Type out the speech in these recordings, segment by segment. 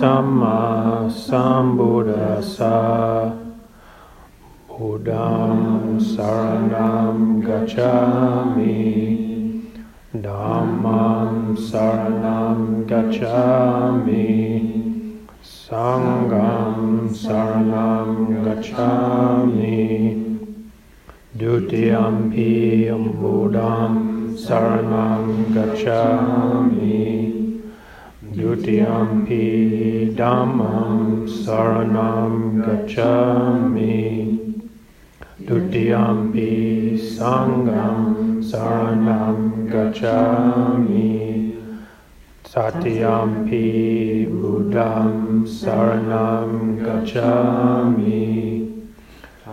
Sama Sambuddhasa Buddham Saranam Gacchami Dhammam Saranam Gacchami Sangam Saranam Gacchami Dutiyampi Buddham Saranam Gacchami Dutiyampi Dhammam Saranam Gacchami. Dutiyampi Sangam Saranam Gacchami. Satyampi Buddham Saranam Gacchami.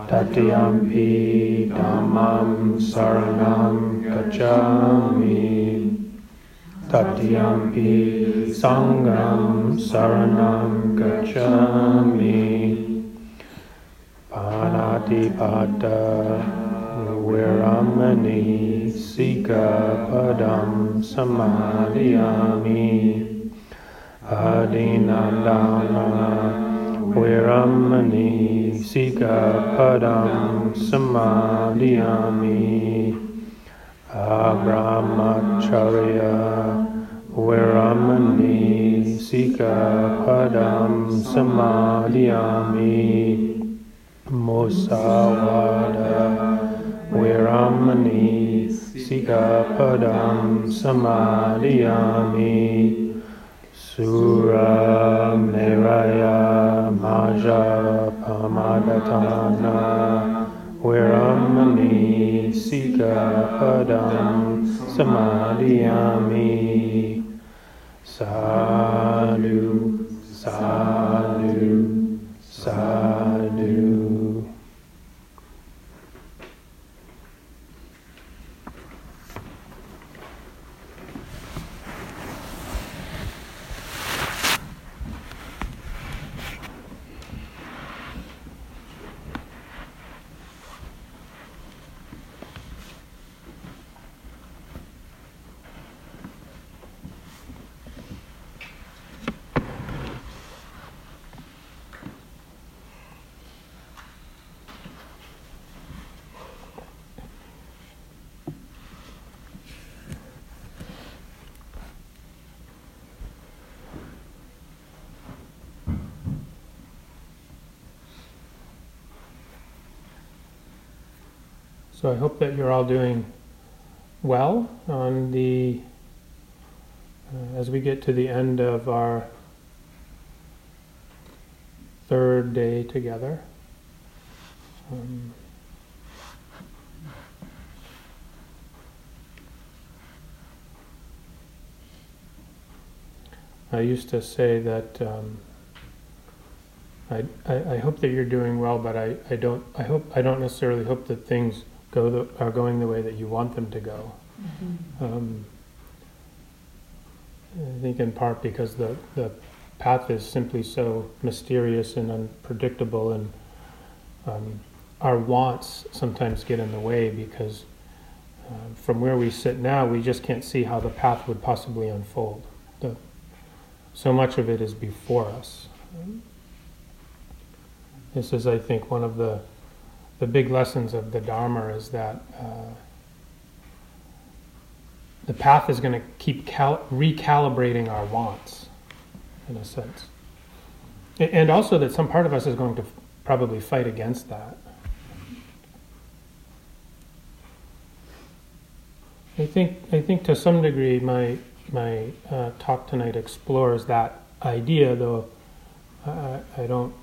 Tatyampi Dhammam Saranam Gacchami Tatyampi Sangam Saranam Gacchami. Panatipata Viramani Sika Padam Samadhyami. Adinandana Viramani Sika Padam Samadhyami Abrahmacharya Viramani Sika Padam Samadhyami Musawada Viramani Sika Padam Samadhyami Sura Meraya Maja Pamadatana Viramani Sika Padam Samadhyami Sadhu Sadhu Sadhu So I hope that you're all doing well on the uh, as we get to the end of our third day together. Um, I used to say that um, I, I, I, hope that you're doing well, but I, I don't I hope I don't necessarily hope that things go the, are going the way that you want them to go. Mm-hmm. Um, I think in part because the, the path is simply so mysterious and unpredictable, and um, our wants sometimes get in the way because uh, from where we sit now, we just can't see how the path would possibly unfold. The, so much of it is before us. This is, I think, one of the the big lessons of the Dharma is that uh, the path is going to keep cal- recalibrating our wants, in a sense. And also that some part of us is going to f- probably fight against that. I think, I think to some degree my, my uh, talk tonight explores that idea, though I, I don't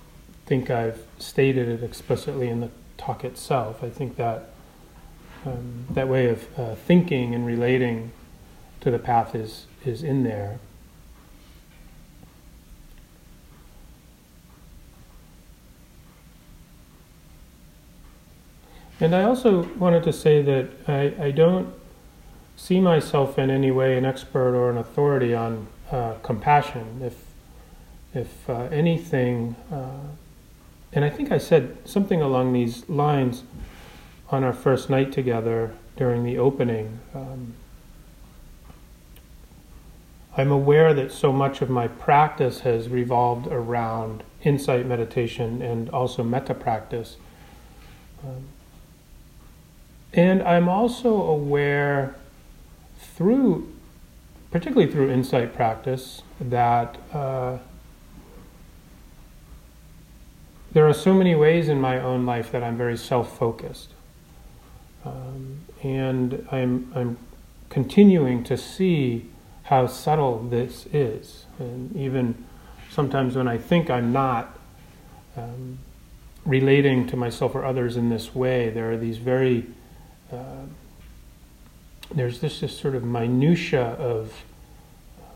think I've stated it explicitly in the talk itself. I think that um, that way of uh, thinking and relating to the path is is in there. And I also wanted to say that I, I don't see myself in any way an expert or an authority on uh, compassion. If if uh, anything uh, and I think I said something along these lines on our first night together during the opening. Um, I'm aware that so much of my practice has revolved around insight meditation and also metta practice. Um, and I'm also aware through, particularly through insight practice, that uh, there are so many ways in my own life that I'm very self-focused, um, and I'm I'm continuing to see how subtle this is, and even sometimes when I think I'm not. Um, relating to myself or others in this way, there are these very uh, there's this, this sort of minutia of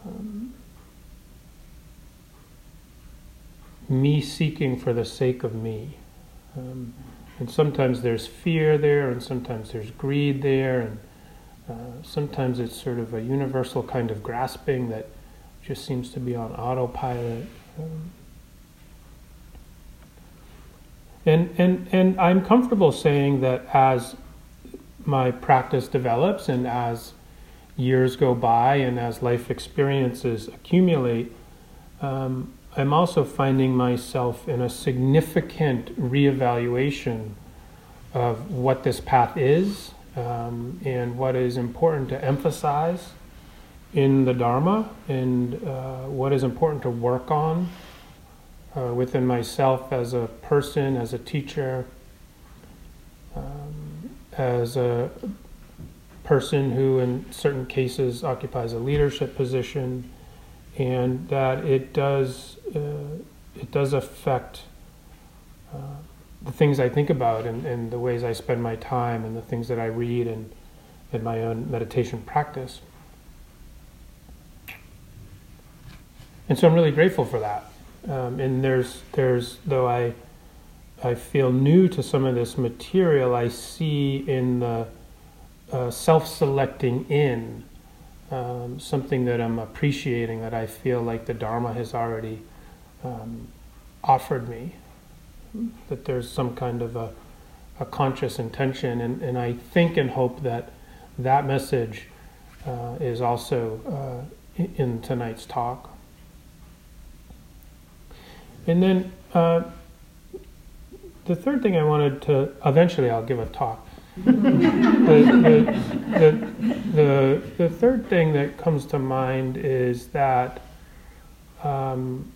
um, me seeking for the sake of me. Um, and sometimes there's fear there, and sometimes there's greed there, and uh, sometimes it's sort of a universal kind of grasping that just seems to be on autopilot. Um, and, and, and I'm comfortable saying that as my practice develops and as years go by and as life experiences accumulate, um, I'm also finding myself in a significant reevaluation of what this path is um, and what is important to emphasize in the Dharma and uh, what is important to work on uh, within myself as a person, as a teacher. Um, as a person who, in certain cases, occupies a leadership position, and that it does uh, it does affect uh, the things I think about and, and, the ways I spend my time and the things that I read and in my own meditation practice. And so I'm really grateful for that. Um, and there's there's though I I feel new to some of this material, I see in the uh, self selecting in um, something that I'm appreciating that I feel like the Dharma has already um, offered me. That there's some kind of a, a conscious intention, and, and I think and hope that that message uh, is also uh, in tonight's talk. And then uh, the third thing I wanted to eventually I'll give a talk. the, the, the, the, the, third thing that comes to mind is that, um,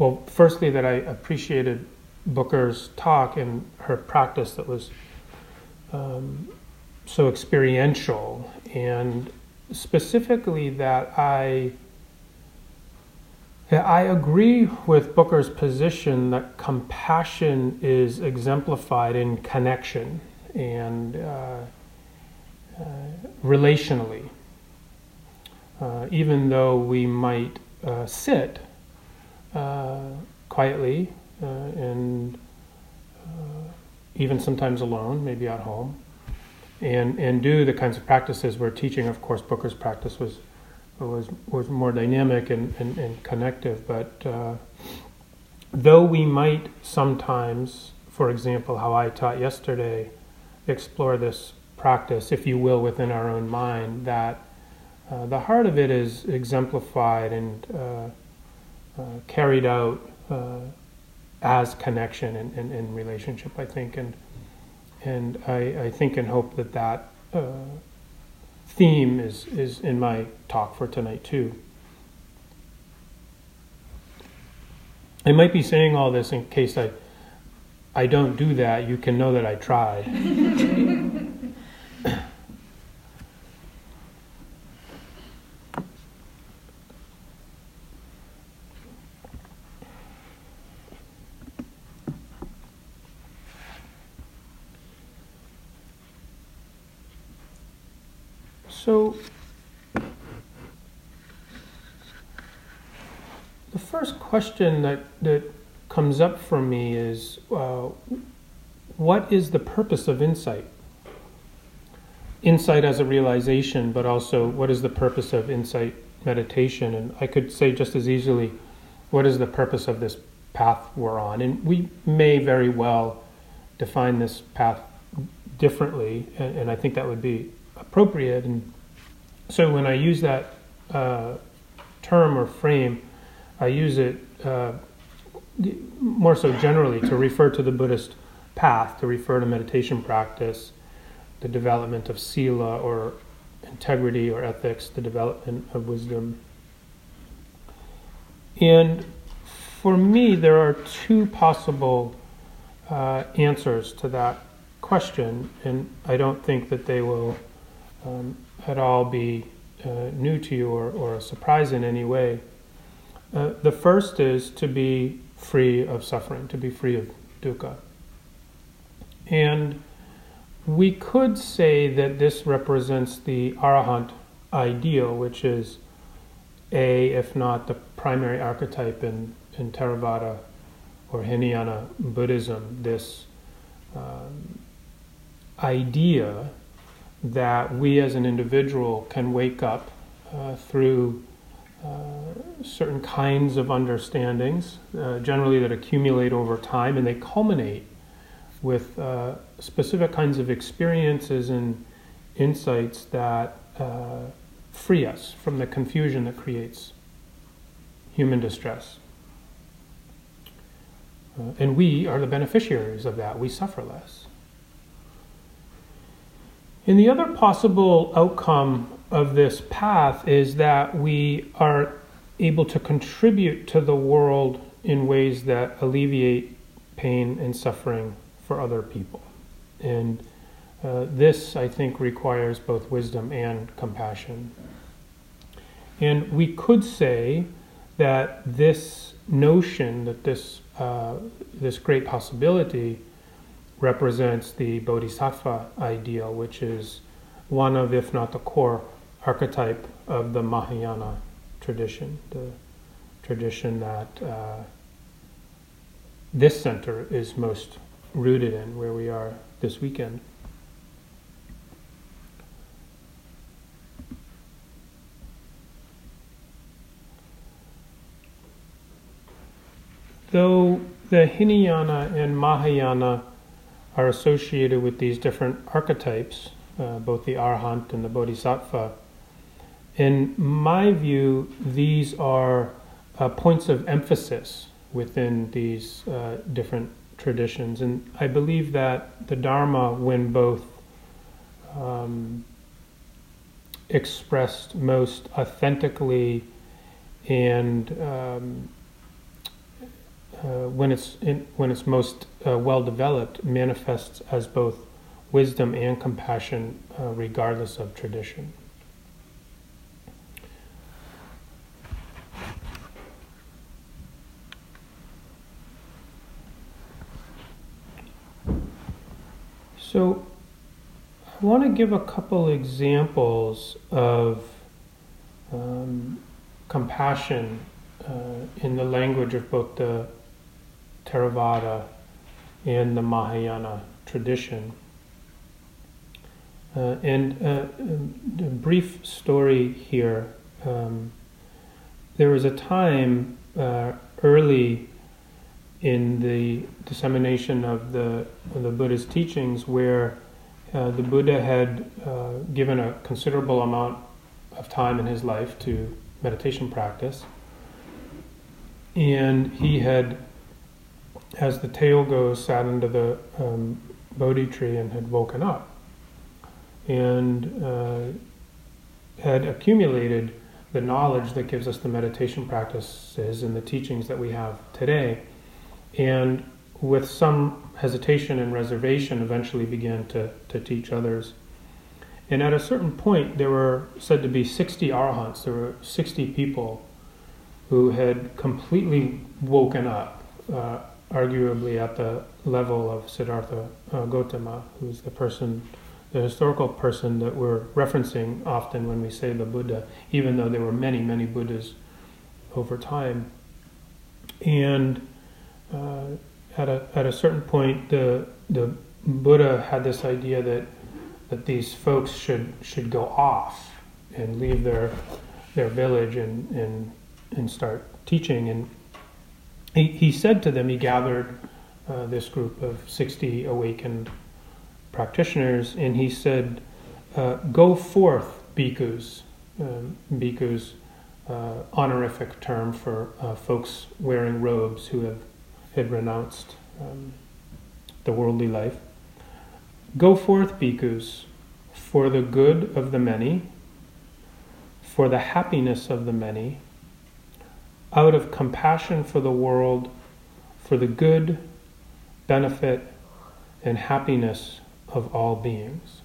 well, firstly, that I appreciated Booker's talk and her practice that was um, so experiential, and specifically that I yeah, I agree with Booker's position that compassion is exemplified in connection and uh, uh, relationally. Uh, even though we might uh, sit quietly uh, and even sometimes alone, maybe at home, and, and do the kinds of practices we're teaching. Of course, Booker's practice was was was more dynamic and, and, and connective. But uh, though we might sometimes, for example, how I taught yesterday, explore this practice, if you will, within our own mind, that uh, the heart of it is exemplified and uh, uh carried out uh, as connection and, relationship, I think, and and I, I think and hope that that uh, theme is, is in my talk for tonight, too. I might be saying all this in case I, I don't do that. You can know that I tried. So, the first question that, that comes up for me is uh, what is the purpose of insight? Insight as a realization, but also what is the purpose of insight meditation? And I could say just as easily, what is the purpose of this path we're on? And we may very well define this path differently, and, and I think that would be appropriate. And so when I use that uh, term or frame, I use it uh, more so generally to refer to the Buddhist path, to refer to meditation practice, the development of sila or integrity or ethics, the development of wisdom. And for me, there are two possible uh, answers to that question, and I don't think that they will um, at all be uh, new to you or, or, a surprise in any way. Uh, the first is to be free of suffering, to be free of dukkha. And we could say that this represents the arahant ideal, which is a, if not the primary archetype in, in Theravada or Hinayana Buddhism, this um, idea that we as an individual can wake up uh, through uh, certain kinds of understandings, uh, generally that accumulate over time, and they culminate with uh, specific kinds of experiences and insights that uh, free us from the confusion that creates human distress. Uh, and we are the beneficiaries of that. We suffer less. And the other possible outcome of this path is that we are able to contribute to the world in ways that alleviate pain and suffering for other people. And uh, this, I think, requires both wisdom and compassion. And we could say that this notion, that this, uh, this great possibility, represents the bodhisattva ideal, which is one of, if not the core archetype of the Mahayana tradition, the tradition that uh, this center is most rooted in where we are this weekend. Though the Hinayana and Mahayana are associated with these different archetypes, uh, both the Arhat and the Bodhisattva, in my view, these are uh, points of emphasis within these uh, different traditions. And I believe that the Dharma, when both um, expressed most authentically and um, uh, when it's in, when it's most uh, well developed, manifests as both wisdom and compassion, uh, regardless of tradition. So I want to give a couple examples of um, compassion uh, in the language of both the Theravada and the Mahayana tradition. Uh, and uh, a brief story here. Um, there was a time uh, early in the dissemination of the, of the Buddha's teachings where uh, the Buddha had uh, given a considerable amount of time in his life to meditation practice. And he had, as the tale goes, sat under the um, Bodhi tree and had woken up. And uh, had accumulated the knowledge that gives us the meditation practices and the teachings that we have today. And with some hesitation and reservation, eventually began to, to teach others. And at a certain point, there were said to be 60 arahants, there were 60 people who had completely woken up, uh, arguably at the level of Siddhartha uh, Gautama, who's the person, the historical person that we're referencing often when we say the Buddha, even though there were many, many Buddhas over time. And uh, at a at a certain point, the the Buddha had this idea that that these folks should should go off and leave their their village and and and start teaching. And he, he said to them, he gathered uh, this group of 60 awakened practitioners, and he said, uh, Go forth, bhikkhus. Um, bhikkhus, uh, honorific term for uh, folks wearing robes who have had renounced um, the worldly life. Go forth, bhikkhus, for the good of the many, for the happiness of the many, out of compassion for the world, for the good, benefit, and happiness of all beings.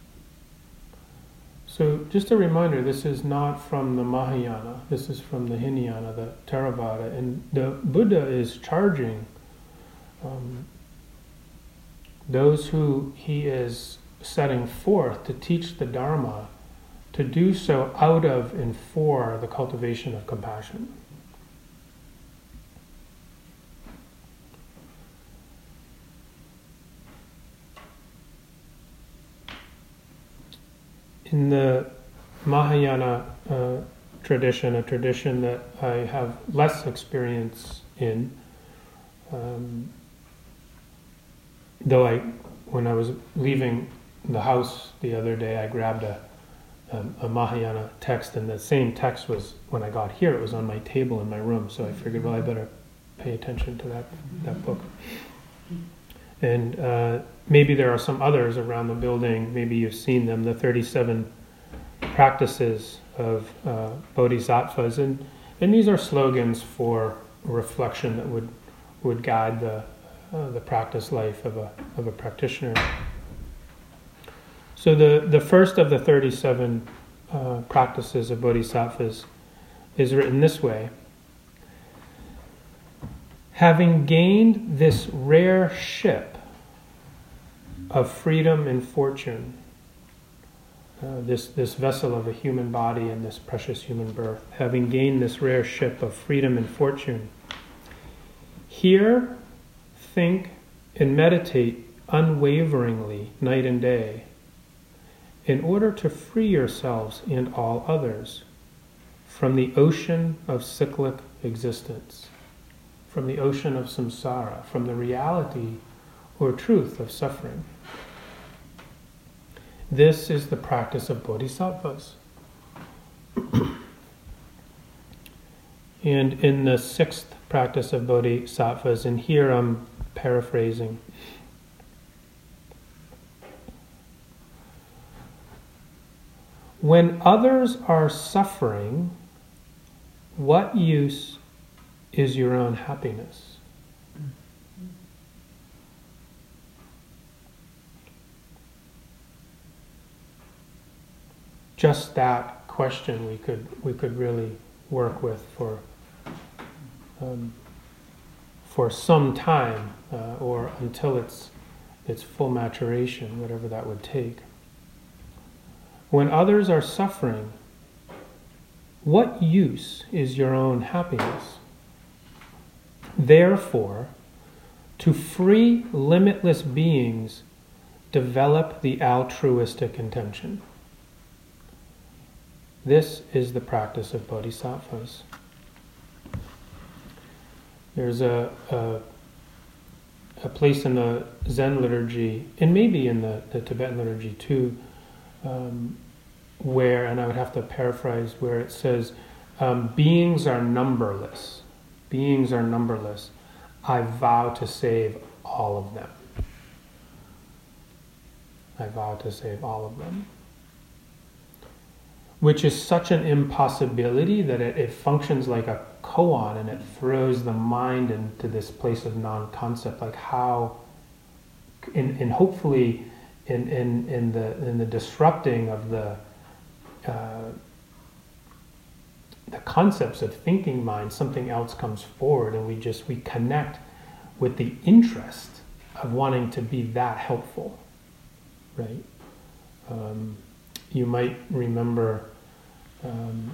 So, just a reminder this is not from the Mahayana, this is from the Hinayana, the Theravada, and the Buddha is charging um, those who he is setting forth to teach the Dharma to do so out of and for the cultivation of compassion. In the Mahayana uh, tradition, a tradition that I have less experience in, um, though I, when I was leaving the house the other day, I grabbed a, um, a Mahayana text, and the same text was when I got here. It was on my table in my room, so I figured, well, I better pay attention to that that book. And uh, maybe there are some others around the building. Maybe you've seen them. The 37 practices of uh, bodhisattvas, and and these are slogans for reflection that would would guide the uh, the practice life of a of a practitioner. So the, the first of the 37 uh, practices of bodhisattvas is written this way. Having gained this rare ship of freedom and fortune, uh, this, this vessel of a human body and this precious human birth, having gained this rare ship of freedom and fortune, hear, think, and meditate unwaveringly night and day in order to free yourselves and all others from the ocean of cyclic existence, from the ocean of samsara, from the reality or truth of suffering. This is the practice of bodhisattvas. and in the sixth practice of bodhisattvas, and here I'm paraphrasing, When others are suffering, what use is your own happiness? Just that question we could we could really work with for um, for some time uh, or until its its full maturation, whatever that would take. When others are suffering, what use is your own happiness? Therefore, to free limitless beings, develop the altruistic intention. This is the practice of bodhisattvas. There's a, a, a place in the Zen liturgy, and maybe in the, the Tibetan liturgy too, um, where, and I would have to paraphrase, where it says, um, beings are numberless. Beings are numberless. I vow to save all of them. I vow to save all of them. Which is such an impossibility that it, it functions like a koan and it throws the mind into this place of non concept. Like, how, and, and hopefully, in, in, in, the, in the disrupting of the uh, the concepts of thinking mind, something else comes forward, and we just we connect with the interest of wanting to be that helpful, right? Um, you might remember um,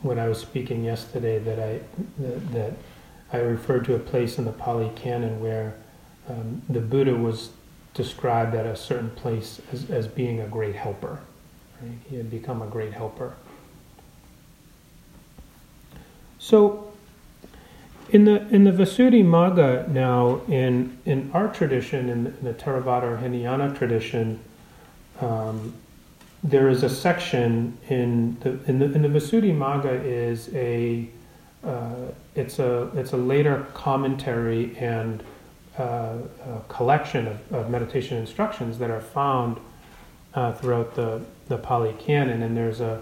when I was speaking yesterday that I that, that, I referred to a place in the Pali Canon where um, the Buddha was described at a certain place as, as being a great helper. Right? He had become a great helper. So, in the in the Visuddhimagga now, in in our tradition, in the, in the Theravada or Hinayana tradition, um, there is a section in the in the, in the Visuddhimagga is a uh, it's a it's a later commentary and uh, collection of, of, meditation instructions that are found uh, throughout the the Pali Canon, and there's a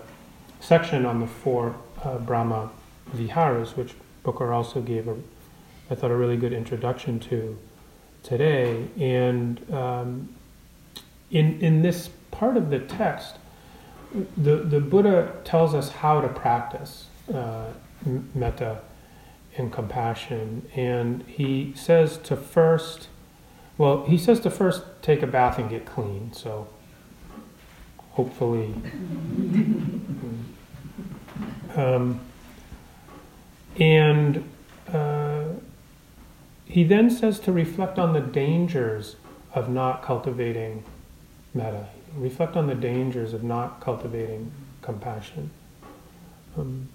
section on the four uh, Brahma Viharas, which Booker also gave a I thought a really good introduction to today, and um, in in this part of the text, the, the Buddha tells us how to practice uh, metta and compassion. And he says to first, well, he says to first take a bath and get clean. So hopefully. um, and uh, he then says to reflect on the dangers of not cultivating metta reflect on the dangers of not cultivating compassion. Um,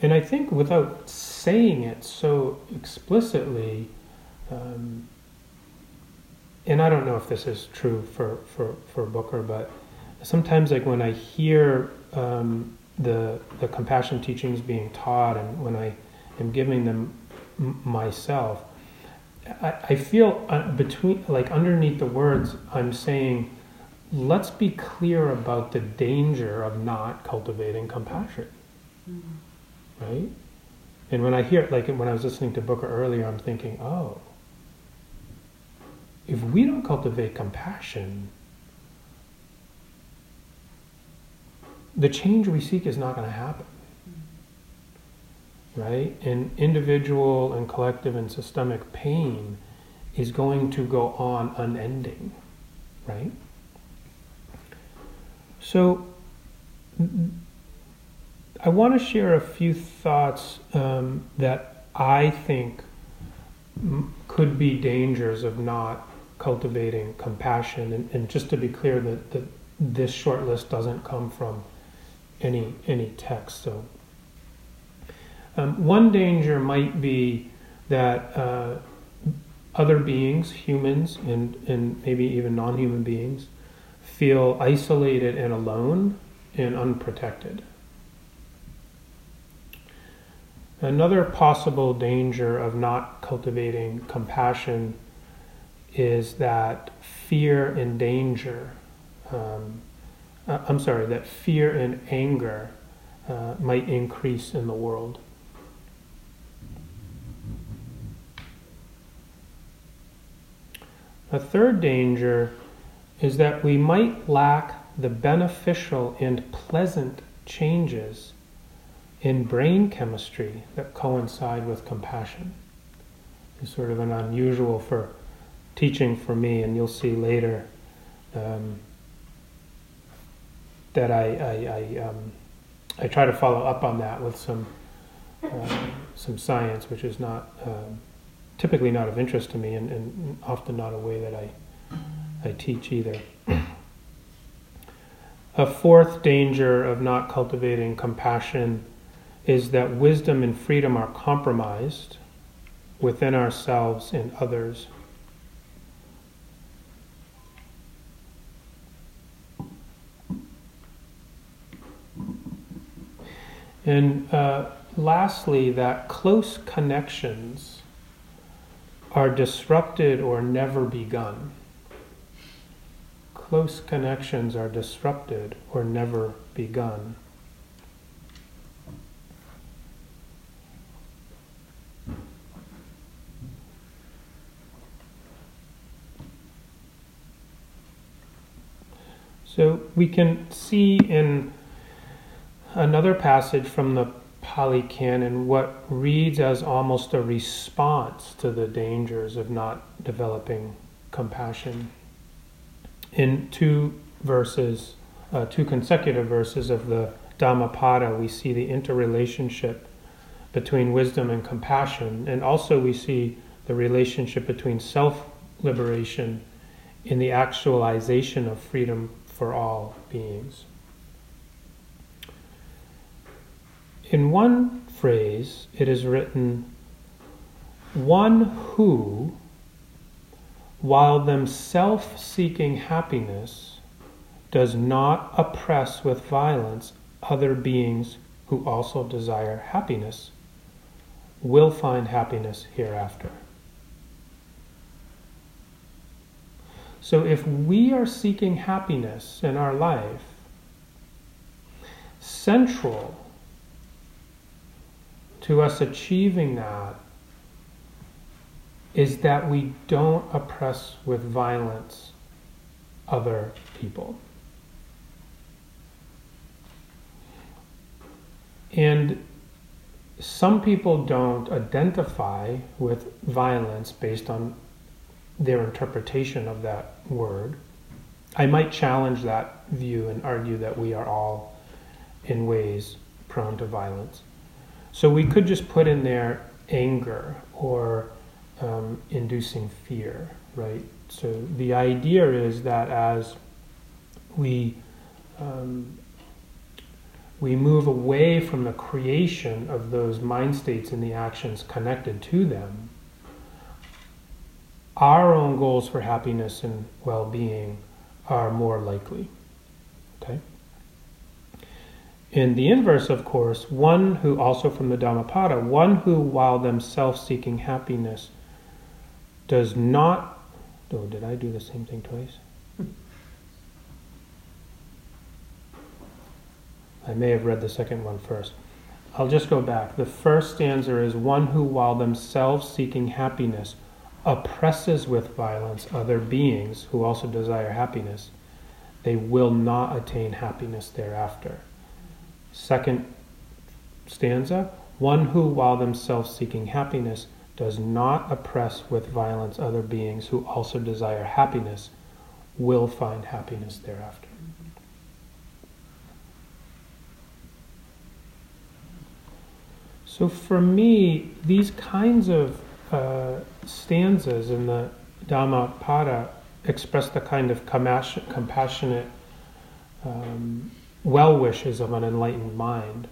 and I think without saying it so explicitly, um, and I don't know if this is true for, for, for Booker, but sometimes like when I hear um, the, the compassion teachings being taught and when I am giving them m- myself, I, I feel uh, between, like underneath the words, I'm saying, let's be clear about the danger of not cultivating compassion. Mm-hmm. Right? And when I hear, it like when I was listening to Booker earlier, I'm thinking, oh, if we don't cultivate compassion, the change we seek is not going to happen. Right? And individual and collective and systemic pain is going to go on unending. Right? So, I want to share a few thoughts um, that I think could be dangers of not cultivating compassion. And, and just to be clear, that, that this short list doesn't come from any any text. So, um, one danger might be that uh, other beings, humans, and and maybe even non-human beings, feel isolated and alone and unprotected. Another possible danger of not cultivating compassion is that fear and danger, um, uh, I'm sorry, that fear and anger uh, might increase in the world. A third danger is that we might lack the beneficial and pleasant changes in brain chemistry that coincide with compassion. It's sort of an unusual for teaching for me, and you'll see later um, that I I, I, um, I, try to follow up on that with some uh, some science, which is not um, typically not of interest to me, and, and often not a way that I I teach either. A fourth danger of not cultivating compassion is that wisdom and freedom are compromised within ourselves and others. And uh, lastly, that close connections are disrupted or never begun close connections are disrupted or never begun. So we can see in another passage from the Pali Canon what reads as almost a response to the dangers of not developing compassion in two verses, uh, two consecutive verses of the Dhammapada, we see the interrelationship between wisdom and compassion, and also we see the relationship between self liberation in the actualization of freedom for all beings. In one phrase, it is written, one who, while themselves seeking happiness, does not oppress with violence other beings who also desire happiness, will find happiness hereafter. So if we are seeking happiness in our life, central to us achieving that is that we don't oppress with violence other people. And some people don't identify with violence based on their interpretation of that word. I might challenge that view and argue that we are all, in ways, prone to violence. So we could just put in there anger or um, inducing fear, right? So the idea is that as we um, we move away from the creation of those mind states and the actions connected to them, our own goals for happiness and well being are more likely. Okay? In the inverse, of course, one who, also from the Dhammapada, one who, while themselves seeking happiness, does not. Oh, did I do the same thing twice? I may have read the second one first. I'll just go back. The first stanza is one who, while themselves seeking happiness, oppresses with violence other beings who also desire happiness, they will not attain happiness thereafter. Second stanza one who, while themselves seeking happiness, does not oppress with violence other beings who also desire happiness, will find happiness thereafter. So for me, these kinds of uh, stanzas in the Dhammapada express the kind of compassionate um, well wishes of an enlightened mind.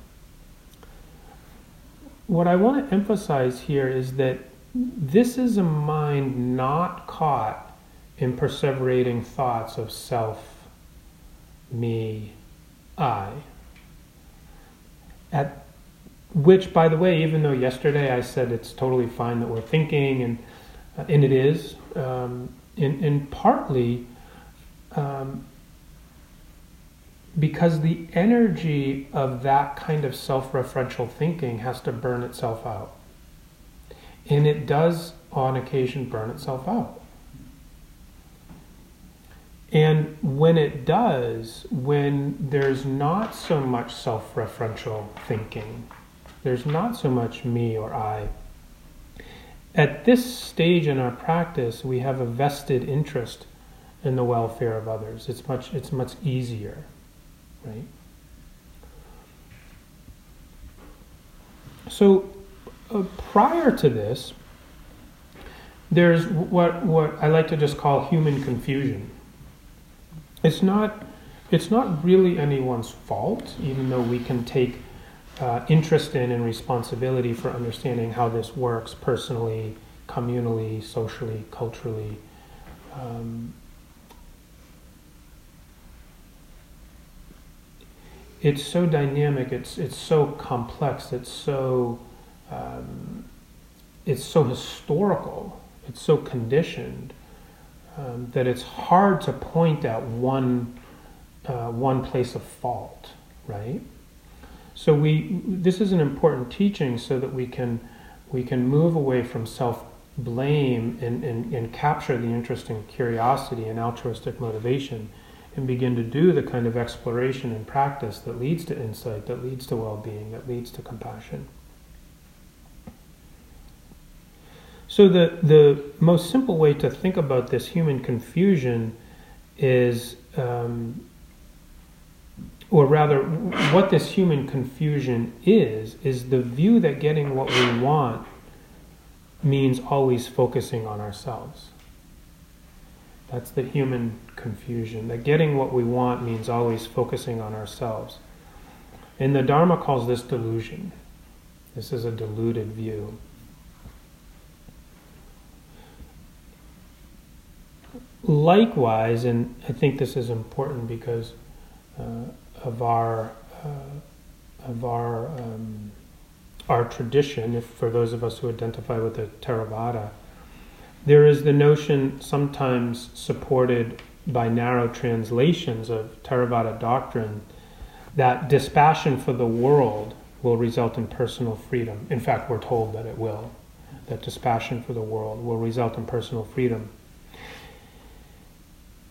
What I want to emphasize here is that this is a mind not caught in perseverating thoughts of self, me, I. At which, by the way, even though yesterday I said it's totally fine that we're thinking, and uh, and it is, um, and, partly um, because the energy of that kind of self-referential thinking has to burn itself out, and it does on occasion burn itself out. And when it does, when there's not so much self referential thinking, there's not so much me or I. At this stage in our practice, we have a vested interest in the welfare of others. It's much, it's much easier, right? So, uh, prior to this, there's what, what I like to just call human confusion. It's not, it's not really anyone's fault, even though we can take uh, interest in and responsibility for understanding how this works personally, communally, socially, culturally. Um, it's so dynamic. It's it's so complex. It's so um, it's so historical. It's so conditioned um, that it's hard to point at one uh, one place of fault, right? So we this is an important teaching so that we can we can move away from self blame and, and, and capture the interest in curiosity and altruistic motivation and begin to do the kind of exploration and practice that leads to insight, that leads to well being, that leads to compassion. So, the, the most simple way to think about this human confusion is um, or rather, what this human confusion is, is the view that getting what we want means always focusing on ourselves. That's the human confusion. That getting what we want means always focusing on ourselves. And the Dharma calls this delusion. This is a deluded view. Likewise, and I think this is important because uh, of our uh, of our um, our tradition, if for those of us who identify with the Theravada, there is the notion sometimes supported by narrow translations of Theravada doctrine that dispassion for the world will result in personal freedom. In fact, we're told that it will, that dispassion for the world will result in personal freedom.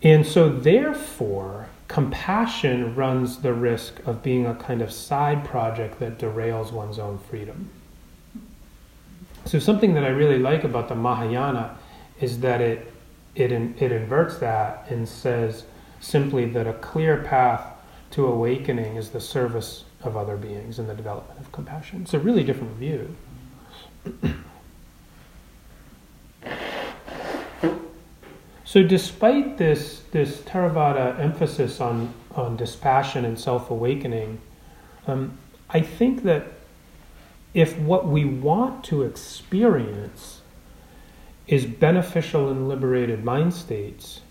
And so, therefore, compassion runs the risk of being a kind of side project that derails one's own freedom. So, something that I really like about the Mahayana is that it, it, it inverts that and says simply that a clear path to awakening is the service of other beings and the development of compassion. It's a really different view. So, despite this, this Theravada emphasis on, on dispassion and self awakening, um, I think that if what we want to experience is beneficial and liberated mind states,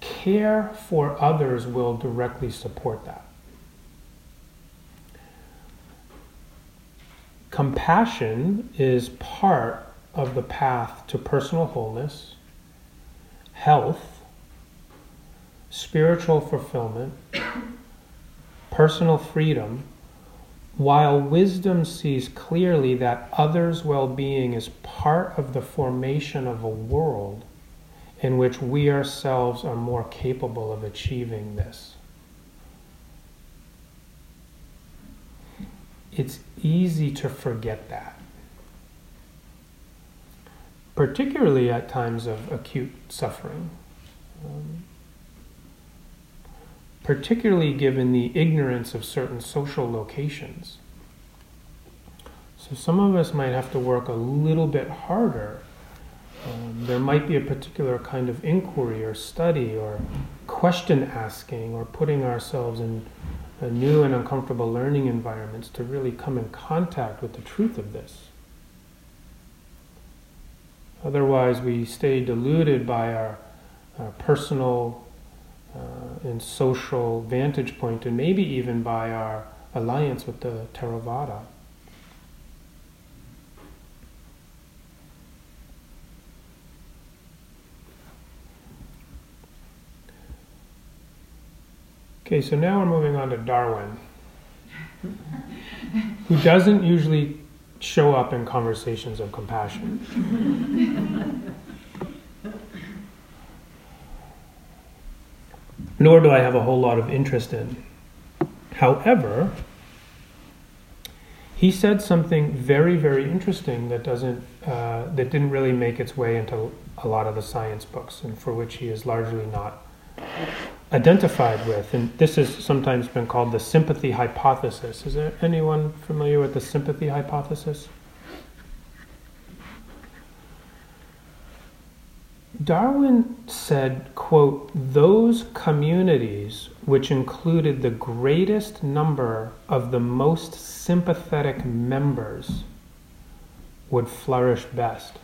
care for others will directly support that. Compassion is part of the path to personal wholeness health, spiritual fulfillment, personal freedom, while wisdom sees clearly that others' well being is part of the formation of a world in which we ourselves are more capable of achieving this. It's easy to forget that particularly at times of acute suffering. Um, particularly given the ignorance of certain social locations. So, some of us might have to work a little bit harder. Um, there might be a particular kind of inquiry or study or question asking or putting ourselves in new and uncomfortable learning environments to really come in contact with the truth of this. Otherwise, we stay deluded by our, our personal Uh, and social vantage point, and maybe even by our alliance with the Theravada. Okay, so now we're moving on to Darwin, who doesn't usually show up in conversations of compassion. Nor do I have a whole lot of interest in. However, he said something very, very interesting that doesn't uh, that didn't really make its way into a lot of the science books, and for which he is largely not identified with. And this has sometimes been called the sympathy hypothesis. Is there anyone familiar with the sympathy hypothesis? Darwin said, quote, those communities which included the greatest number of the most sympathetic members would flourish best.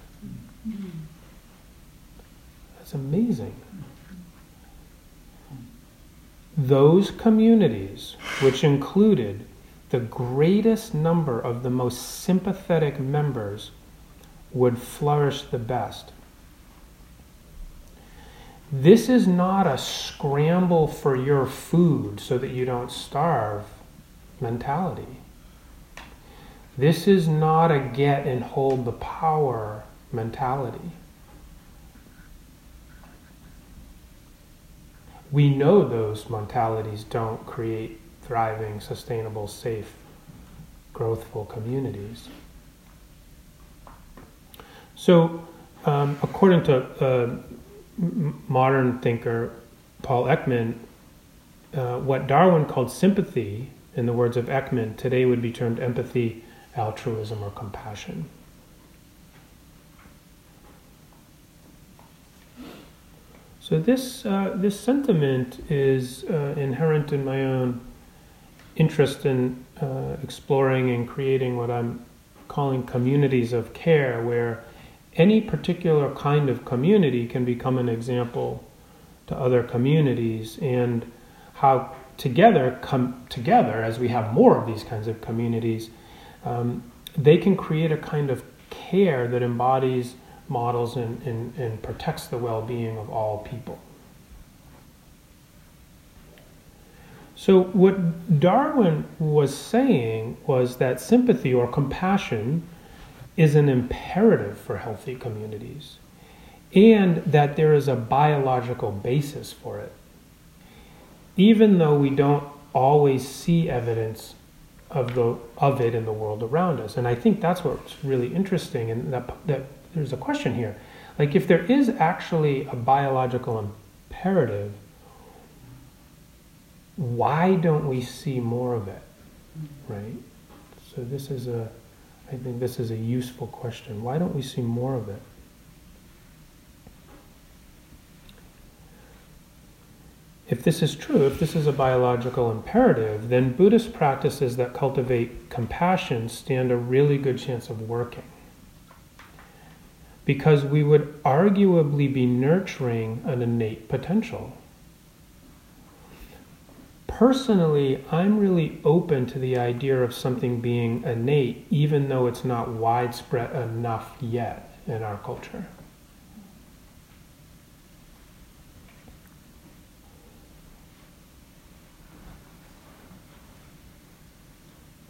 That's amazing those communities, which included the greatest number of the most sympathetic members, would flourish the best. This is not a scramble for your food so that you don't starve mentality. This is not a get and hold the power mentality. we know those mentalities don't create thriving, sustainable, safe, growthful communities. So, um, according to uh, modern thinker Paul Ekman, uh, what Darwin called sympathy, in the words of Ekman, today would be termed empathy, altruism, or compassion. So this uh, this sentiment is uh, inherent in my own interest in uh, exploring and creating what I'm calling communities of care, where any particular kind of community can become an example to other communities, and how together come together as we have more of these kinds of communities, um, they can create a kind of care that embodies models and, and, and protects the well being of all people. So, what Darwin was saying was that sympathy or compassion is an imperative for healthy communities, and that there is a biological basis for it. Even though we don't always see evidence of, the, of it in the world around us. And I think that's what's really interesting, and that, that there's a question here. Like, if there is actually a biological imperative, why don't we see more of it? Right? So, this is a, I think this is a useful question. Why don't we see more of it? If this is true, if this is a biological imperative, then Buddhist practices that cultivate compassion stand a really good chance of working because we would arguably be nurturing an innate potential. Personally, I'm really open to the idea of something being innate, even though it's not widespread enough yet in our culture.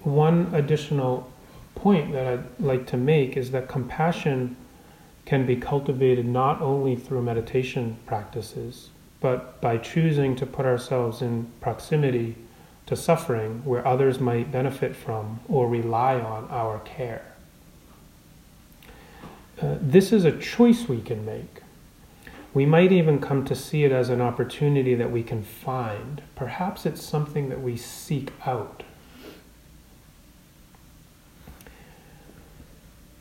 One additional point that I'd like to make is that compassion can be cultivated not only through meditation practices, but by choosing to put ourselves in proximity to suffering where others might benefit from or rely on our care. Uh, this is a choice we can make. We might even come to see it as an opportunity that we can find. Perhaps it's something that we seek out.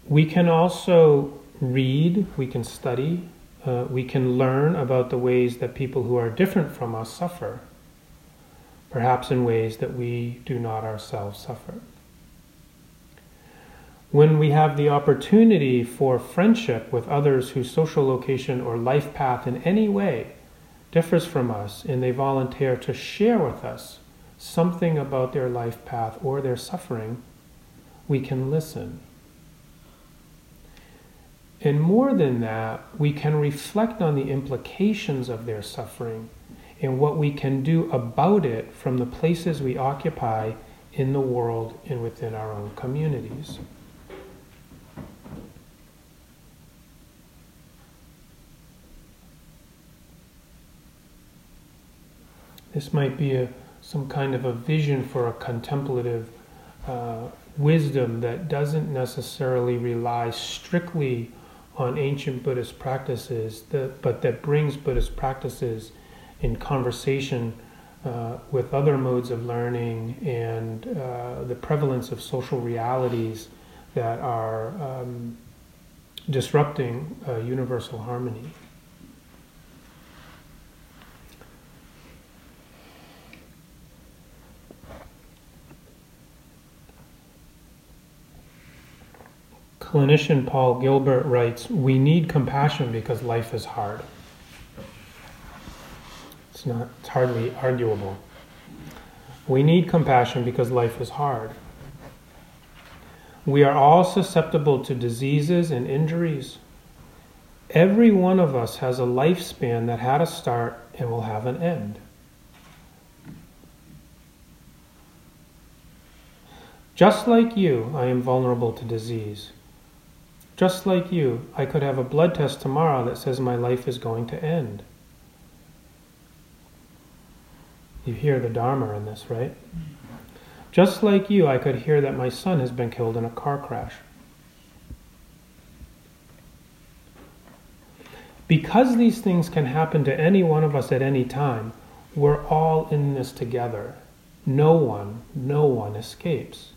We can also read, we can study, uh, we can learn about the ways that people who are different from us suffer, perhaps in ways that we do not ourselves suffer. When we have the opportunity for friendship with others whose social location or life path in any way differs from us, and they volunteer to share with us something about their life path or their suffering, we can listen and more than that, we can reflect on the implications of their suffering and what we can do about it from the places we occupy in the world and within our own communities. This might be a, some kind of a vision for a contemplative uh, wisdom that doesn't necessarily rely strictly on ancient Buddhist practices, that, but that brings Buddhist practices in conversation uh, with other modes of learning and uh, the prevalence of social realities that are um, disrupting uh, universal harmony. Clinician Paul Gilbert writes We need compassion because life is hard. It's not, it's hardly arguable. We need compassion because life is hard. We are all susceptible to diseases and injuries. Every one of us has a lifespan that had a start and will have an end. Just like you, I am vulnerable to disease. Just like you, I could have a blood test tomorrow that says my life is going to end. You hear the Dharma in this, right? Just like you, I could hear that my son has been killed in a car crash. Because these things can happen to any one of us at any time, we're all in this together. No one, no one escapes.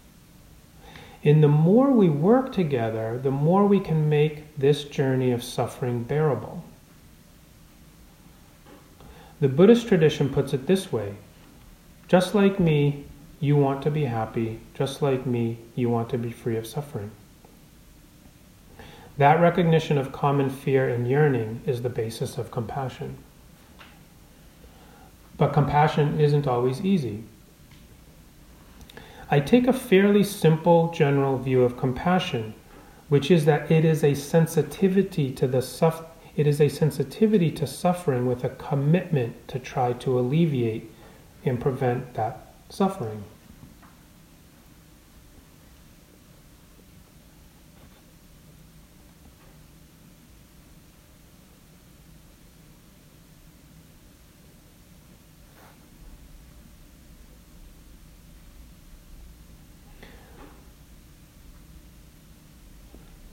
And the more we work together, the more we can make this journey of suffering bearable. The Buddhist tradition puts it this way just like me, you want to be happy. Just like me, you want to be free of suffering. That recognition of common fear and yearning is the basis of compassion. But compassion isn't always easy. I take a fairly simple general view of compassion, which is that it is a sensitivity to the it is a sensitivity to suffering with a commitment to try to alleviate and prevent that suffering.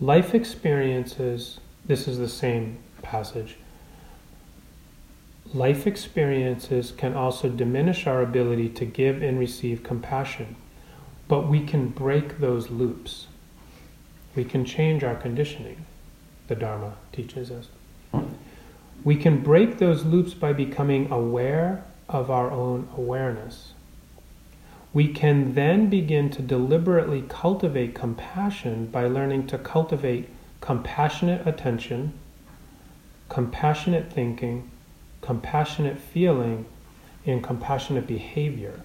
Life experiences, this is the same passage. Life experiences can also diminish our ability to give and receive compassion, but we can break those loops. We can change our conditioning, the Dharma teaches us. We can break those loops by becoming aware of our own awareness we can then begin to deliberately cultivate compassion by learning to cultivate compassionate attention, compassionate thinking, compassionate feeling, and compassionate behavior.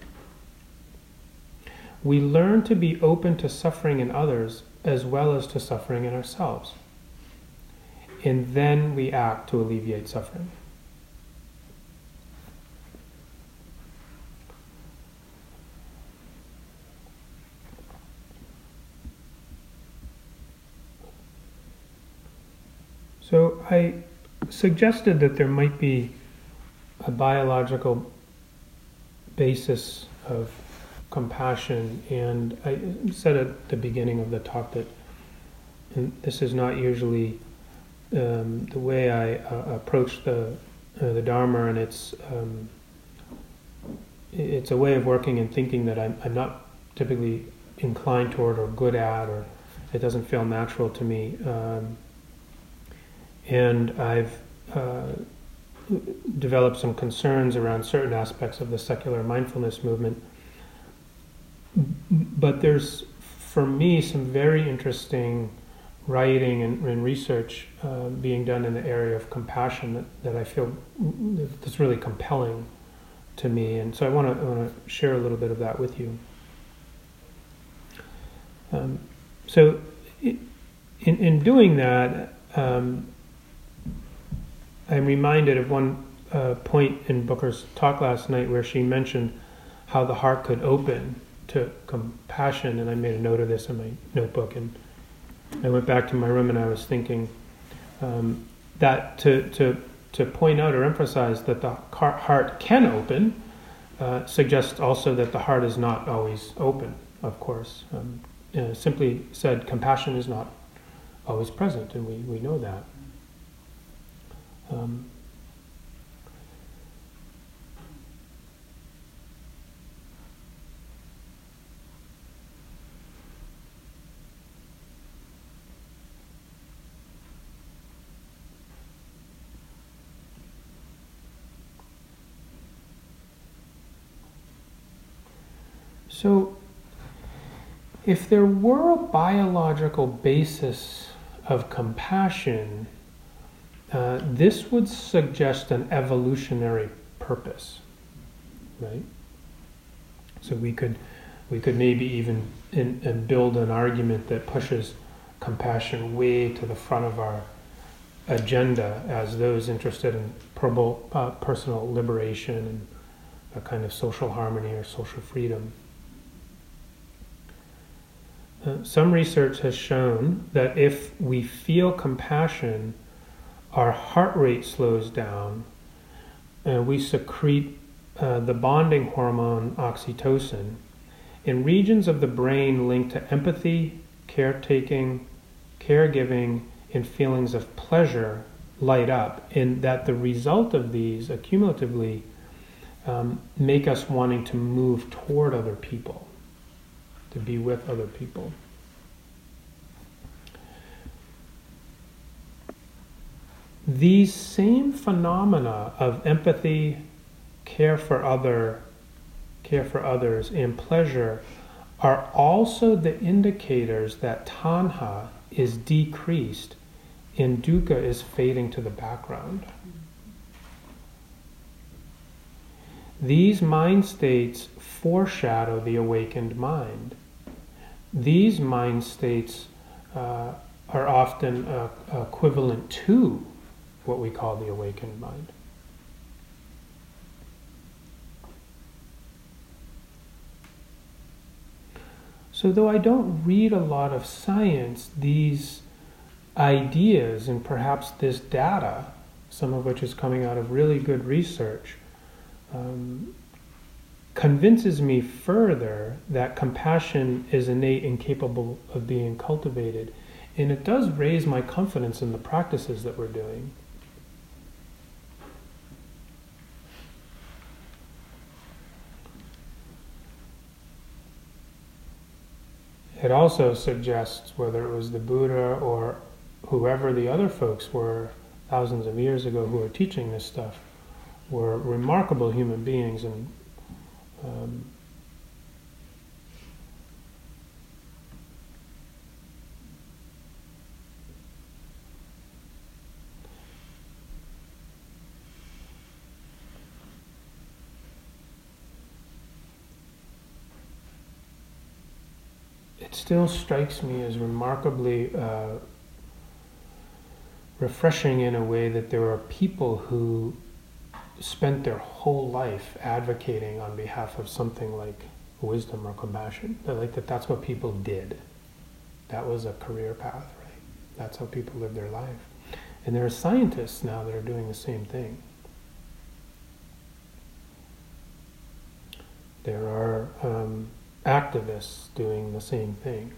We learn to be open to suffering in others as well as to suffering in ourselves. And then we act to alleviate suffering. So I suggested that there might be a biological basis of compassion, and I said at the beginning of the talk that this is not usually um, the way I uh, approach the uh, the Dharma, and it's um, it's a way of working and thinking that I'm, I'm not typically inclined toward or good at, or it doesn't feel natural to me. Um, and I've uh, developed some concerns around certain aspects of the secular mindfulness movement. But there's, for me, some very interesting writing and, and research uh, being done in the area of compassion that, that I feel that's really compelling to me. And so I want to share a little bit of that with you. Um, so, in, in doing that, um, I'm reminded of one uh, point in Booker's talk last night where she mentioned how the heart could open to compassion, and I made a note of this in my notebook. And I went back to my room and I was thinking um, that to, to, to point out or emphasize that the heart can open uh, suggests also that the heart is not always open, of course. Um, simply said, compassion is not always present, and we, we know that. Um, So, if there were a biological basis of compassion, uh, this would suggest an evolutionary purpose, right? So we could we could maybe even in, in build an argument that pushes compassion way to the front of our agenda as those interested in uh, personal liberation and a kind of social harmony or social freedom. Uh, some research has shown that if we feel compassion, our heart rate slows down, and we secrete uh, the bonding hormone oxytocin in regions of the brain linked to empathy, caretaking, caregiving, and feelings of pleasure light up, and that the result of these accumulatively um, make us wanting to move toward other people, to be with other people. These same phenomena of empathy, care for other, care for others, and pleasure are also the indicators that tanha is decreased and dukkha is fading to the background. These mind states foreshadow the awakened mind. These mind states uh, are often uh, equivalent to what we call the awakened mind. So, though I don't read a lot of science, these ideas and perhaps this data, some of which is coming out of really good research, um, convinces me further that compassion is innate and capable of being cultivated. And it does raise my confidence in the practices that we're doing. It also suggests whether it was the Buddha or whoever the other folks were thousands of years ago who were teaching this stuff were remarkable human beings and um, it still strikes me as remarkably uh, refreshing in a way that there are people who spent their whole life advocating on behalf of something like wisdom or compassion. Like that that's what people did. That was a career path, right? That's how people live their life. And there are scientists now that are doing the same thing. There are um, activists doing the same thing.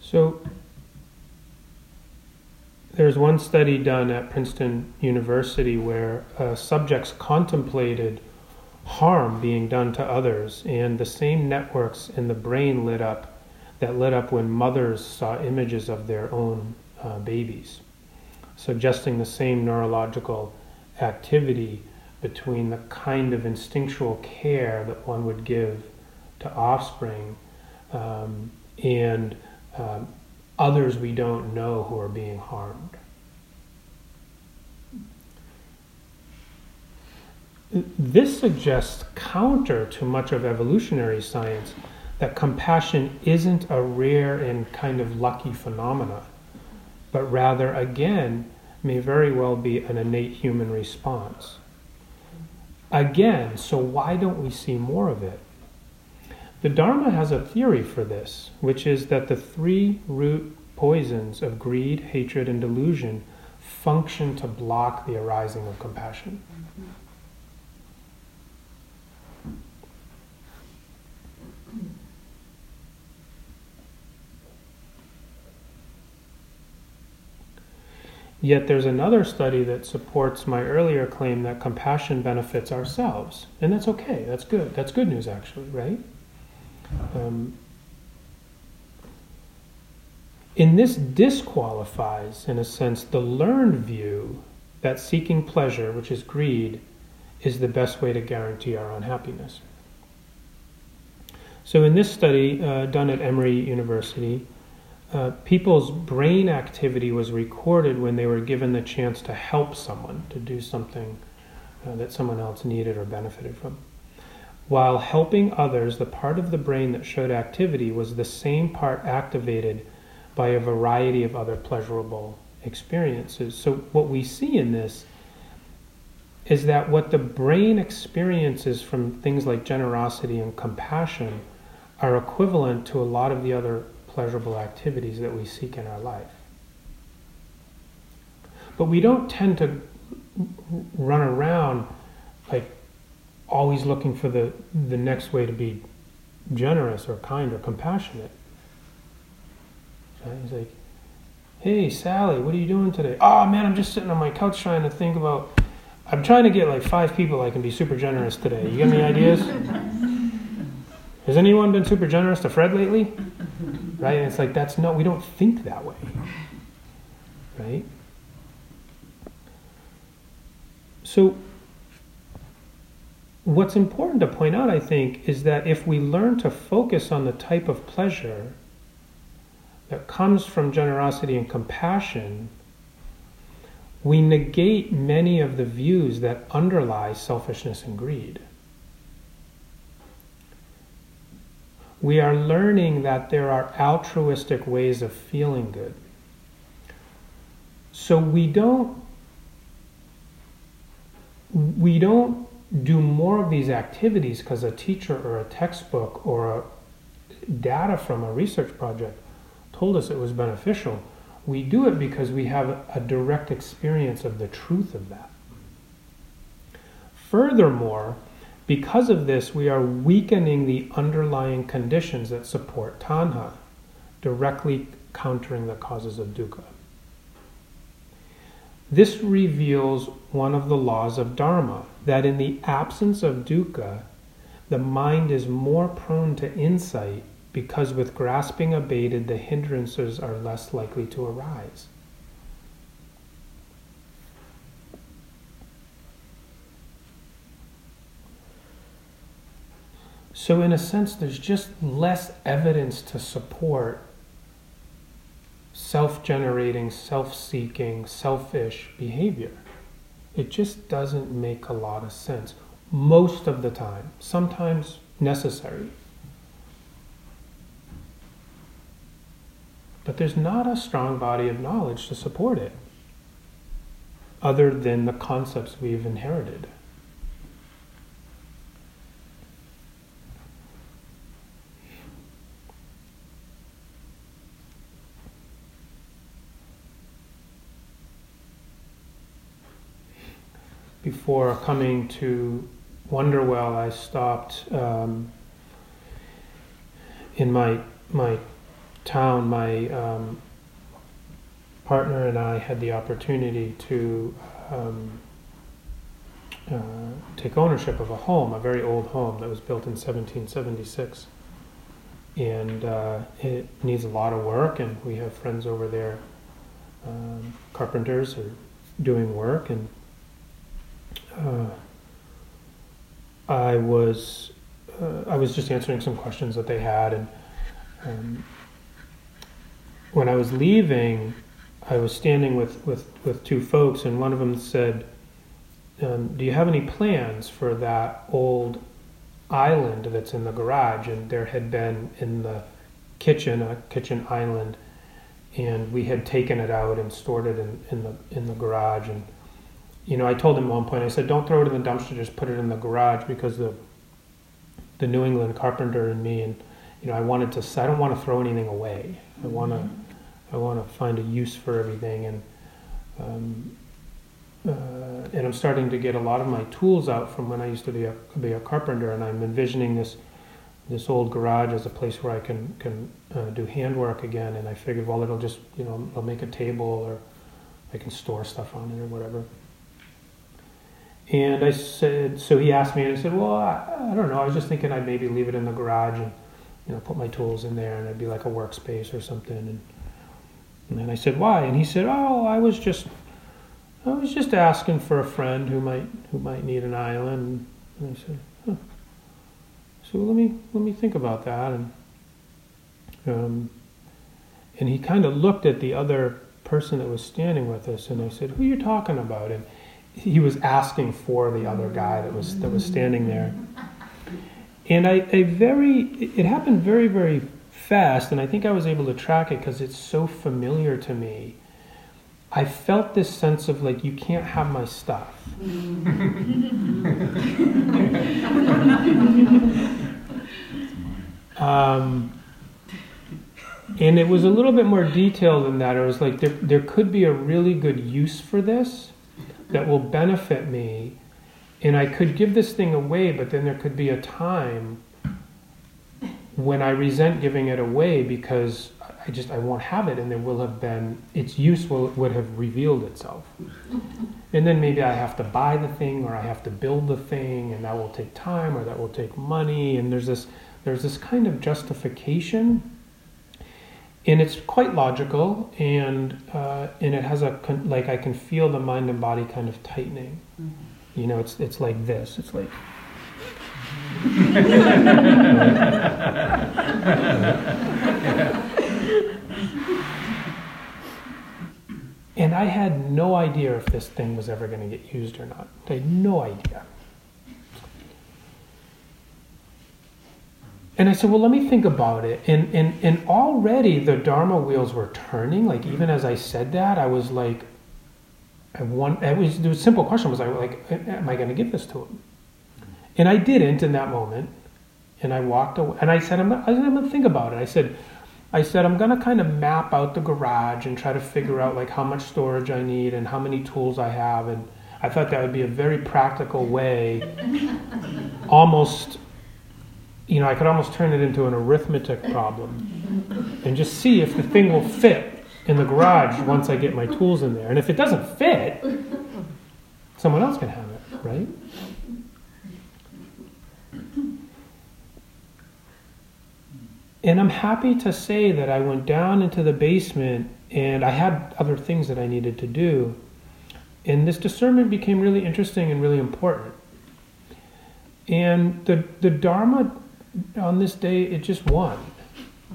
So, there's one study done at Princeton University where uh, subjects contemplated harm being done to others, and the same networks in the brain lit up that lit up when mothers saw images of their own uh, babies suggesting the same neurological activity between the kind of instinctual care that one would give to offspring um, and um, others we don't know who are being harmed. This suggests counter to much of evolutionary science that compassion isn't a rare and kind of lucky phenomena but rather, again, may very well be an innate human response. Again, so why don't we see more of it? The Dharma has a theory for this, which is that the three root poisons of greed, hatred, and delusion function to block the arising of compassion. Yet there's another study that supports my earlier claim that compassion benefits ourselves. And that's okay. That's good. That's good news, actually, right? Um, and this disqualifies, in a sense, the learned view that seeking pleasure, which is greed, is the best way to guarantee our own happiness. So, in this study uh, done at Emory University, uh, people's brain activity was recorded when they were given the chance to help someone, to do something uh, that someone else needed or benefited from. While helping others, the part of the brain that showed activity was the same part activated by a variety of other pleasurable experiences. So, what we see in this is that what the brain experiences from things like generosity and compassion are equivalent to a lot of the other pleasurable activities that we seek in our life. But we don't tend to run around like always looking for the, the next way to be generous or kind or compassionate. Right? He's like, hey, Sally, what are you doing today? Oh, man, I'm just sitting on my couch trying to think about. I'm trying to get like five people I can be super generous today. You got any ideas? Has anyone been super generous to Fred lately? Right? And it's like, that's no, we don't think that way, right? So, what's important to point out, I think, is that if we learn to focus on the type of pleasure that comes from generosity and compassion, we negate many of the views that underlie selfishness and greed. We are learning that there are altruistic ways of feeling good. So we don't we don't do more of these activities because a teacher or a textbook or a data from a research project told us it was beneficial. We do it because we have a direct experience of the truth of that. Furthermore, because of this, we are weakening the underlying conditions that support tanha, directly countering the causes of dukkha. This reveals one of the laws of Dharma that in the absence of dukkha, the mind is more prone to insight because with grasping abated, the hindrances are less likely to arise. So, in a sense, there's just less evidence to support self generating, self seeking, selfish behavior. It just doesn't make a lot of sense most of the time, sometimes necessary. But there's not a strong body of knowledge to support it, other than the concepts we've inherited. Before coming to Wonderwell, I stopped um, in my my town, my um, partner and I had the opportunity to um, uh, take ownership of a home, a very old home that was built in 1776. And uh, it needs a lot of work, and we have friends over there, um, carpenters, are doing work. And uh, I was uh, I was just answering some questions that they had, and um, when I was leaving, I was standing with, with, with two folks, and one of them said, um, Do you have any plans for that old island that's in the garage? And there had been in the kitchen, a kitchen island, and we had taken it out and stored it in, in the in the garage. And you know, I told him at one point, I said, "Don't throw it in the dumpster; just put it in the garage," because the the New England carpenter and me, and you know, I wanted to. I don't want to throw anything away. I want to. I want to find a use for everything, and um, uh, and I'm starting to get a lot of my tools out from when I used to be a, be a carpenter, and I'm envisioning this this old garage as a place where I can can uh, do handwork again. And I figured, well, it'll just you know I'll make a table or I can store stuff on it or whatever. And I said, so he asked me, and I said, well, I, I don't know. I was just thinking I'd maybe leave it in the garage and you know put my tools in there, and it'd be like a workspace or something. And then I said, "Why?" And he said, "Oh, I was just, I was just asking for a friend who might, who might need an island." And I said, huh. "So let me, let me think about that." And, um, and he kind of looked at the other person that was standing with us, and I said, "Who are you talking about?" And he was asking for the other guy that was that was standing there. And I, a very, it happened very, very fast, and I think I was able to track it because it's so familiar to me. I felt this sense of like, you can't have my stuff. um, and it was a little bit more detailed than that. It was like, there, there could be a really good use for this that will benefit me, and I could give this thing away, but then there could be a time when I resent giving it away because I just I won't have it, and there will have been its use will would have revealed itself, and then maybe I have to buy the thing or I have to build the thing, and that will take time or that will take money, and there's this there's this kind of justification, and it's quite logical, and uh, and it has a con- like I can feel the mind and body kind of tightening. Mm-hmm. You know, it's it's like this. It's like. and I had no idea if this thing was ever going to get used or not. I had no idea. And I said, well, let me think about it. And, and, and already the Dharma wheels were turning. Like, mm-hmm. even as I said that, I was like, I want, it was, the simple question was, I like, am I going to give this to him? Mm-hmm. And I didn't in that moment. And I walked away. And I said, I'm, I am going to think about it. I said, I said, I'm going to kind of map out the garage and try to figure mm-hmm. out like how much storage I need and how many tools I have. And I thought that would be a very practical way, almost you know, I could almost turn it into an arithmetic problem and just see if the thing will fit in the garage once I get my tools in there. And if it doesn't fit, someone else can have it, right? And I'm happy to say that I went down into the basement and I had other things that I needed to do. And this discernment became really interesting and really important. And the, the Dharma on this day, it just won.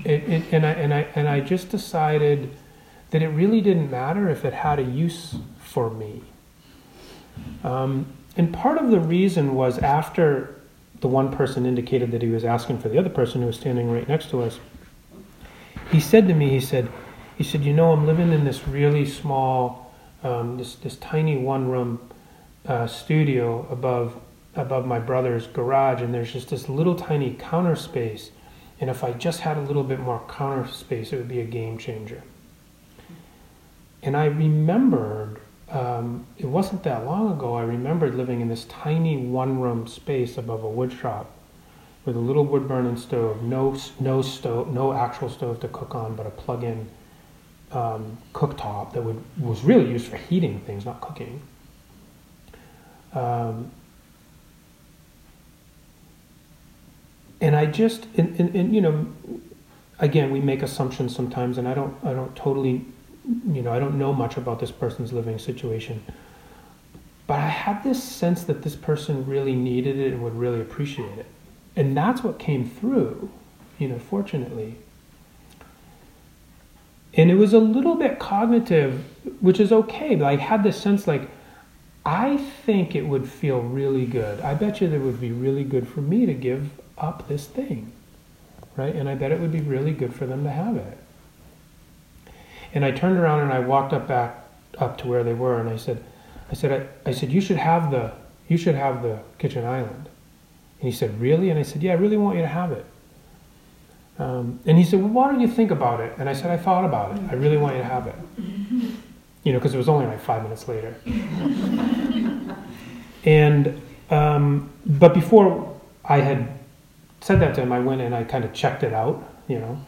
It, it, and, I, and, I, and I just decided that it really didn't matter if it had a use for me. Um, and part of the reason was after the one person indicated that he was asking for the other person who was standing right next to us, he said to me, he said, he said, you know, I'm living in this really small, um, this, this tiny one room uh, studio above above my brother's garage, and there's just this little tiny counter space. And if I just had a little bit more counter space, it would be a game changer. And I remembered, um, it wasn't that long ago, I remembered living in this tiny one room space above a wood shop with a little wood burning stove, no, no, stove, no actual stove to cook on, but a plug in um, cooktop that would, was really used for heating things, not cooking. Um, and I just and, and, and, you know again we make assumptions sometimes and I don't I don't totally you know I don't know much about this person's living situation. But I had this sense that this person really needed it and would really appreciate it. And that's what came through you know fortunately. And it was a little bit cognitive which is okay but I had this sense like I think it would feel really good. I bet you that it would be really good for me to give up this thing, right? And I bet it would be really good for them to have it. And I turned around and I walked up back up to where they were, and I said, I said, I, I said, you should have the, you should have the kitchen island. And he said, really? And I said, yeah, I really want you to have it. Um, and he said, well, why don't you think about it? And I said, I thought about it. I really want you to have it. You know, because it was only like five minutes later. and, um, but before I had said that to him, I went and I kind of checked it out, you know.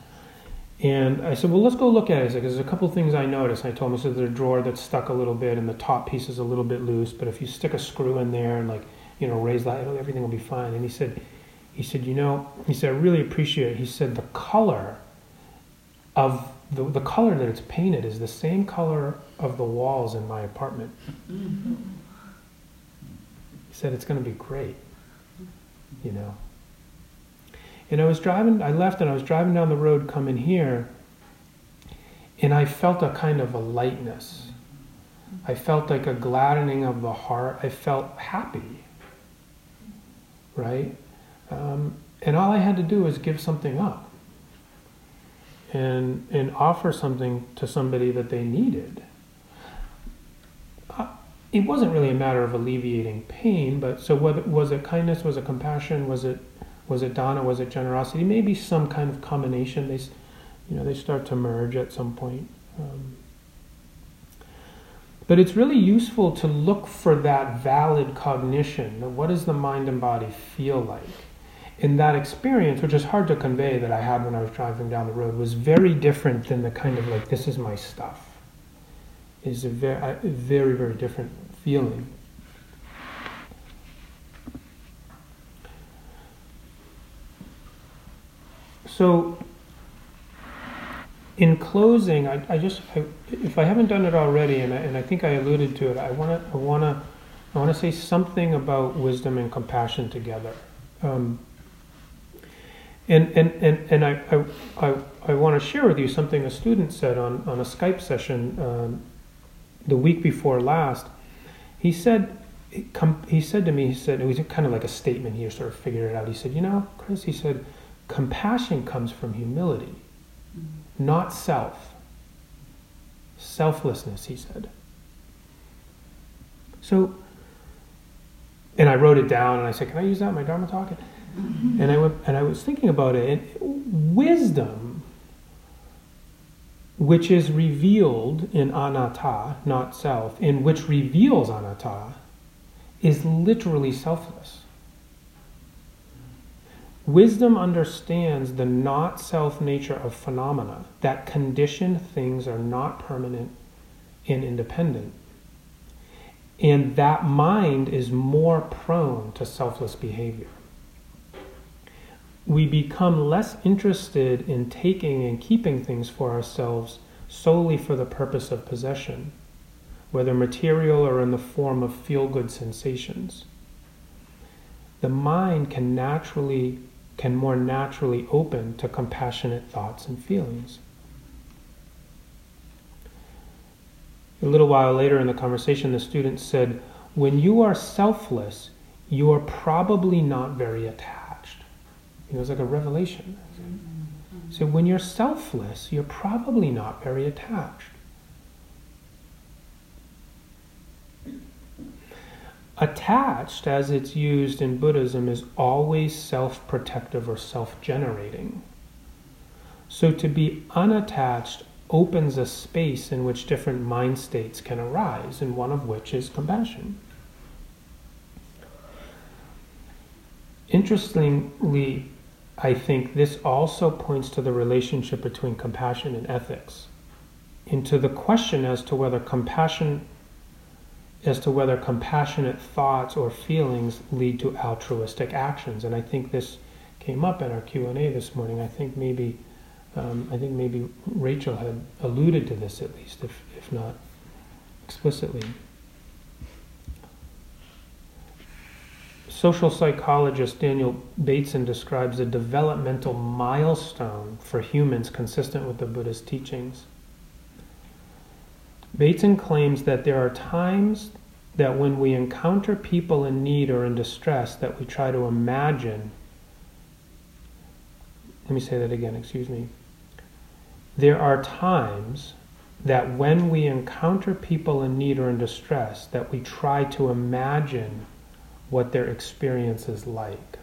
And I said, well, let's go look at it. I said, there's a couple things I noticed. I told him, I said, there's a drawer that's stuck a little bit and the top piece is a little bit loose, but if you stick a screw in there and like, you know, raise that, everything will be fine. And he said, he said, you know, he said, I really appreciate it. He said, the color of the, the color that it's painted is the same color of the walls in my apartment. Mm-hmm. He said, it's going to be great, you know. And I was driving, I left and I was driving down the road coming here, and I felt a kind of a lightness. I felt like a gladdening of the heart. I felt happy, right? Um, and all I had to do was give something up and, and offer something to somebody that they needed. Uh, it wasn't really a matter of alleviating pain, but so whether, was it kindness, was it compassion, was it was it dana? Was it generosity? Maybe some kind of combination. They, you know, they start to merge at some point. Um, but it's really useful to look for that valid cognition. What does the mind and body feel like? In that experience, which is hard to convey that I had when I was driving down the road, was very different than the kind of like, this is my stuff. Is a very, a very, very different feeling. So, in closing, I, I just, I, if I haven't done it already, and I, and I think I alluded to it, I want to, I want to, I want to say something about wisdom and compassion together. Um, and and, and, and I, I, I, I want to share with you something a student said on, on a Skype session um, the week before last. He said, he said to me, he said, it was kind of like a statement, he sort of figured it out. He said, You know, Chris, he said, compassion comes from humility not self. Selflessness, he said. So, and I wrote it down and I said, Can I use that in my Dharma talk? And I, went, and I was thinking about it. And wisdom, which is revealed in anatta, not self, in which reveals anatta, is literally selfless. Wisdom understands the not self nature of phenomena, that conditioned things are not permanent and independent. And that mind is more prone to selfless behavior. We become less interested in taking and keeping things for ourselves solely for the purpose of possession, whether material or in the form of feel good sensations. The mind can naturally can more naturally open to compassionate thoughts and feelings. A little while later in the conversation, the student said, When you are selfless, you are probably not very attached. You know, it's like a revelation. So when you're selfless, you're probably not very attached. Attached, as it's used in Buddhism, is always self protective or self generating. So to be unattached opens a space in which different mind states can arise, and one of which is compassion. Interestingly, I think this also points to the relationship between compassion and ethics, into the question as to whether compassion as to whether compassionate thoughts or feelings lead to altruistic actions. And I think this came up in our Q and A this morning. I think maybe, um, I think maybe Rachel had alluded to this at least, if if not explicitly. Social psychologist Daniel Batson describes a developmental milestone for humans consistent with the Buddhist teachings. Batson claims that there are times that when we encounter people in need or in distress, that we try to imagine. Let me say that again, excuse me. There are times that when we encounter people in need or in distress, that we try to imagine what their experience is like.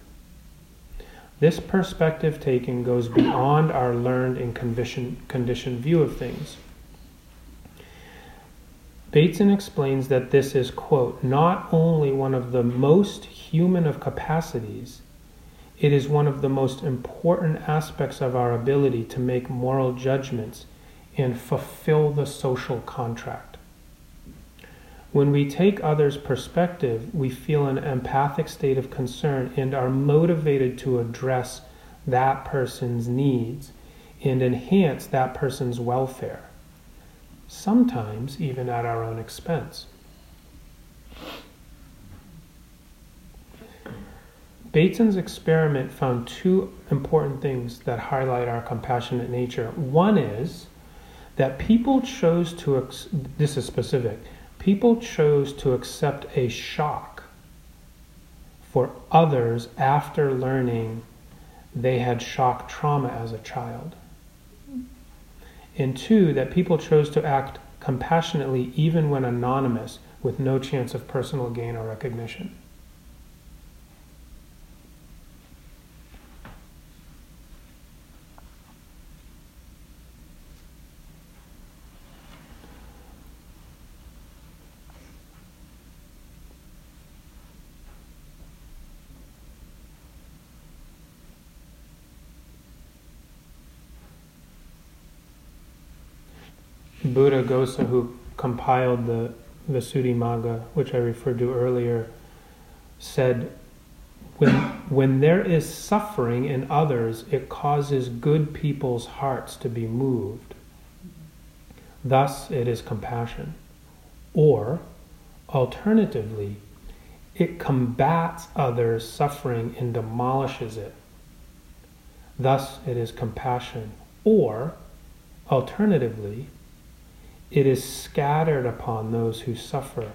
This perspective taking goes beyond our learned and conditioned view of things. Batson explains that this is, quote, not only one of the most human of capacities, it is one of the most important aspects of our ability to make moral judgments and fulfill the social contract. When we take others' perspective, we feel an empathic state of concern and are motivated to address that person's needs and enhance that person's welfare sometimes even at our own expense. Batson's experiment found two important things that highlight our compassionate nature. One is that people chose to, this is specific, people chose to accept a shock for others after learning they had shock trauma as a child and two, that people chose to act compassionately even when anonymous with no chance of personal gain or recognition. Buddhaghosa, who compiled the Visuddhimagga, which I referred to earlier, said, when, when there is suffering in others, it causes good people's hearts to be moved. Thus, it is compassion. Or, alternatively, it combats others' suffering and demolishes it. Thus, it is compassion. Or, alternatively, it is scattered upon those who suffer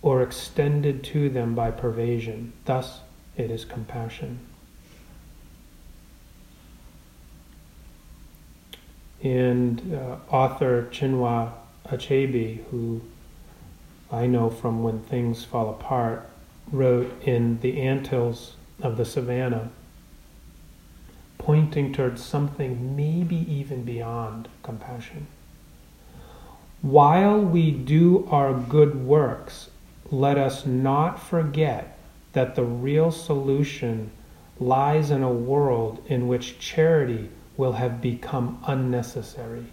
or extended to them by pervasion. Thus, it is compassion. And uh, author Chinua Achebe, who I know from When Things Fall Apart, wrote in The Anthills of the Savannah, pointing towards something maybe even beyond compassion. While we do our good works, let us not forget that the real solution lies in a world in which charity will have become unnecessary.